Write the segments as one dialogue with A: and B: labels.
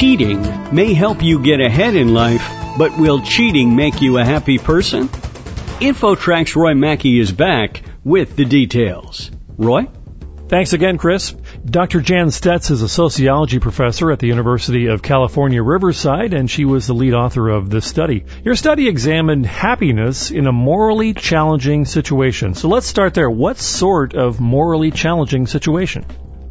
A: cheating may help you get ahead in life, but will cheating make you a happy person? InfoTrack's Roy Mackey is back with the details. Roy?
B: Thanks again, Chris. Dr. Jan Stets is a sociology professor at the University of California, Riverside, and she was the lead author of this study. Your study examined happiness in a morally challenging situation. So let's start there. What sort of morally challenging situation?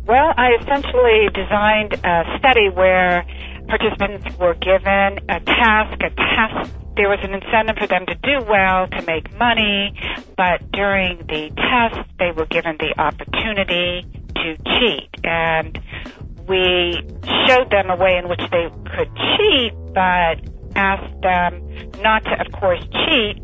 C: Well, I essentially designed a study where participants were given a task, a task. There was an incentive for them to do well, to make money, but during the test, they were given the opportunity to cheat. And we showed them a way in which they could cheat, but asked them not to, of course, cheat.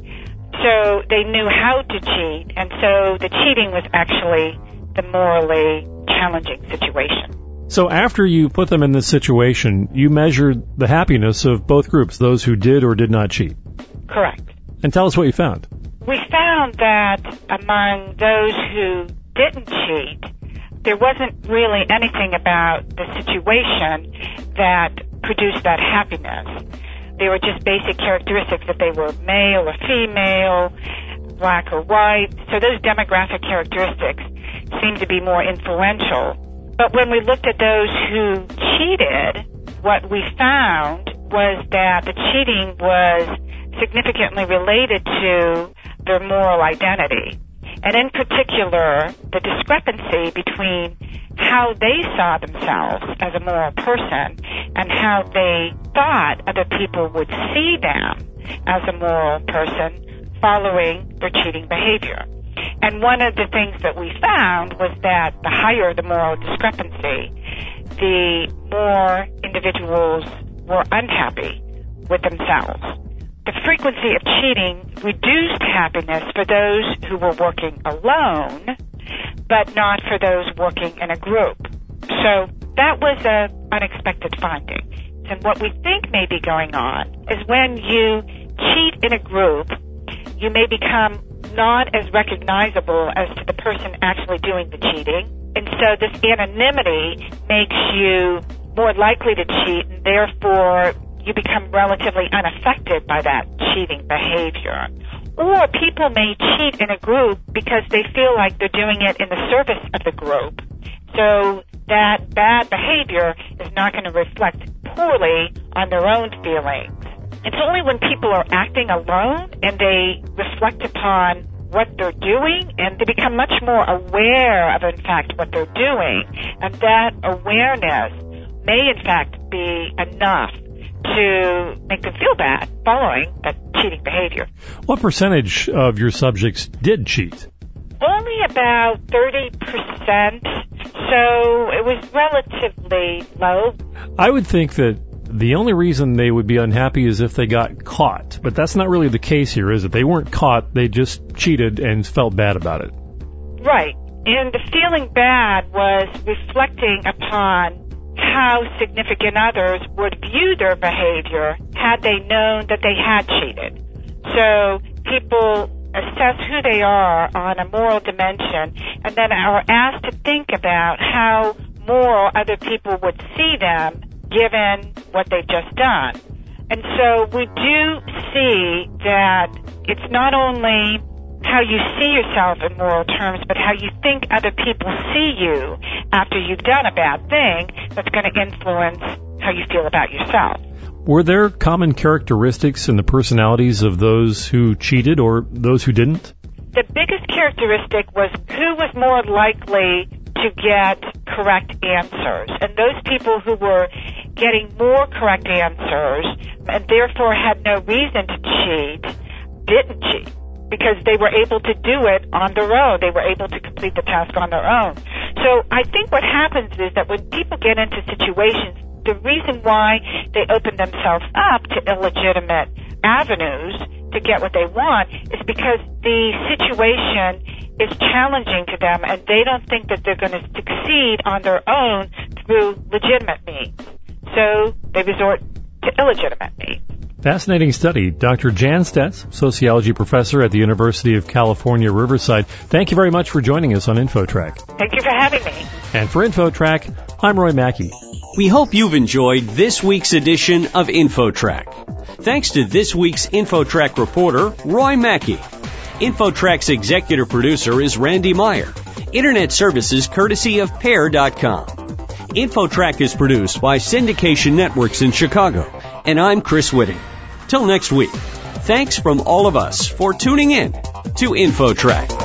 C: So they knew how to cheat. And so the cheating was actually the morally challenging situation.
B: So after you put them in this situation, you measured the happiness of both groups, those who did or did not cheat.
C: Correct.
B: And tell us what you found.
C: We found that among those who didn't cheat, there wasn't really anything about the situation that produced that happiness. They were just basic characteristics that they were male or female, black or white. So those demographic characteristics seemed to be more influential. But when we looked at those who cheated, what we found was that the cheating was significantly related to their moral identity. And in particular, the discrepancy between how they saw themselves as a moral person and how they thought other people would see them as a moral person following their cheating behavior. And one of the things that we found was that the higher the moral discrepancy, the more individuals were unhappy with themselves. The frequency of cheating reduced happiness for those who were working alone, but not for those working in a group. So that was an unexpected finding. And what we think may be going on is when you cheat in a group, you may become not as recognizable as to the person actually doing the cheating. And so this anonymity makes you more likely to cheat and therefore you become relatively unaffected by that cheating behavior. Or people may cheat in a group because they feel like they're doing it in the service of the group. So that bad behavior is not going to reflect poorly on their own feelings. It's only when people are acting alone and they reflect upon what they're doing and they become much more aware of in fact what they're doing and that awareness may in fact be enough to make them feel bad following that cheating behavior.
B: What percentage of your subjects did cheat?
C: Only about 30%, so it was relatively low.
B: I would think that the only reason they would be unhappy is if they got caught. But that's not really the case here, is it? They weren't caught, they just cheated and felt bad about it.
C: Right. And the feeling bad was reflecting upon how significant others would view their behavior had they known that they had cheated. So people assess who they are on a moral dimension and then are asked to think about how moral other people would see them given what they've just done. And so we do see that it's not only how you see yourself in moral terms, but how you think other people see you after you've done a bad thing that's going to influence how you feel about yourself.
B: Were there common characteristics in the personalities of those who cheated or those who didn't?
C: The biggest characteristic was who was more likely to get correct answers. And those people who were getting more correct answers and therefore had no reason to cheat didn't cheat because they were able to do it on their own. They were able to complete the task on their own. So I think what happens is that when people get into situations, the reason why they open themselves up to illegitimate avenues to get what they want is because the situation is challenging to them and they don't think that they're going to succeed on their own through legitimate means. So they resort to illegitimate means.
B: Fascinating study. Dr. Jan Stets, sociology professor at the University of California, Riverside. Thank you very much for joining us on InfoTrack.
C: Thank you for having me.
B: And for InfoTrack, I'm Roy Mackey.
A: We hope you've enjoyed this week's edition of InfoTrack. Thanks to this week's InfoTrack reporter, Roy Mackey. InfoTrack's executive producer is Randy Meyer. Internet services courtesy of Pair.com. InfoTrack is produced by Syndication Networks in Chicago, and I'm Chris Whitting. Till next week, thanks from all of us for tuning in to InfoTrack.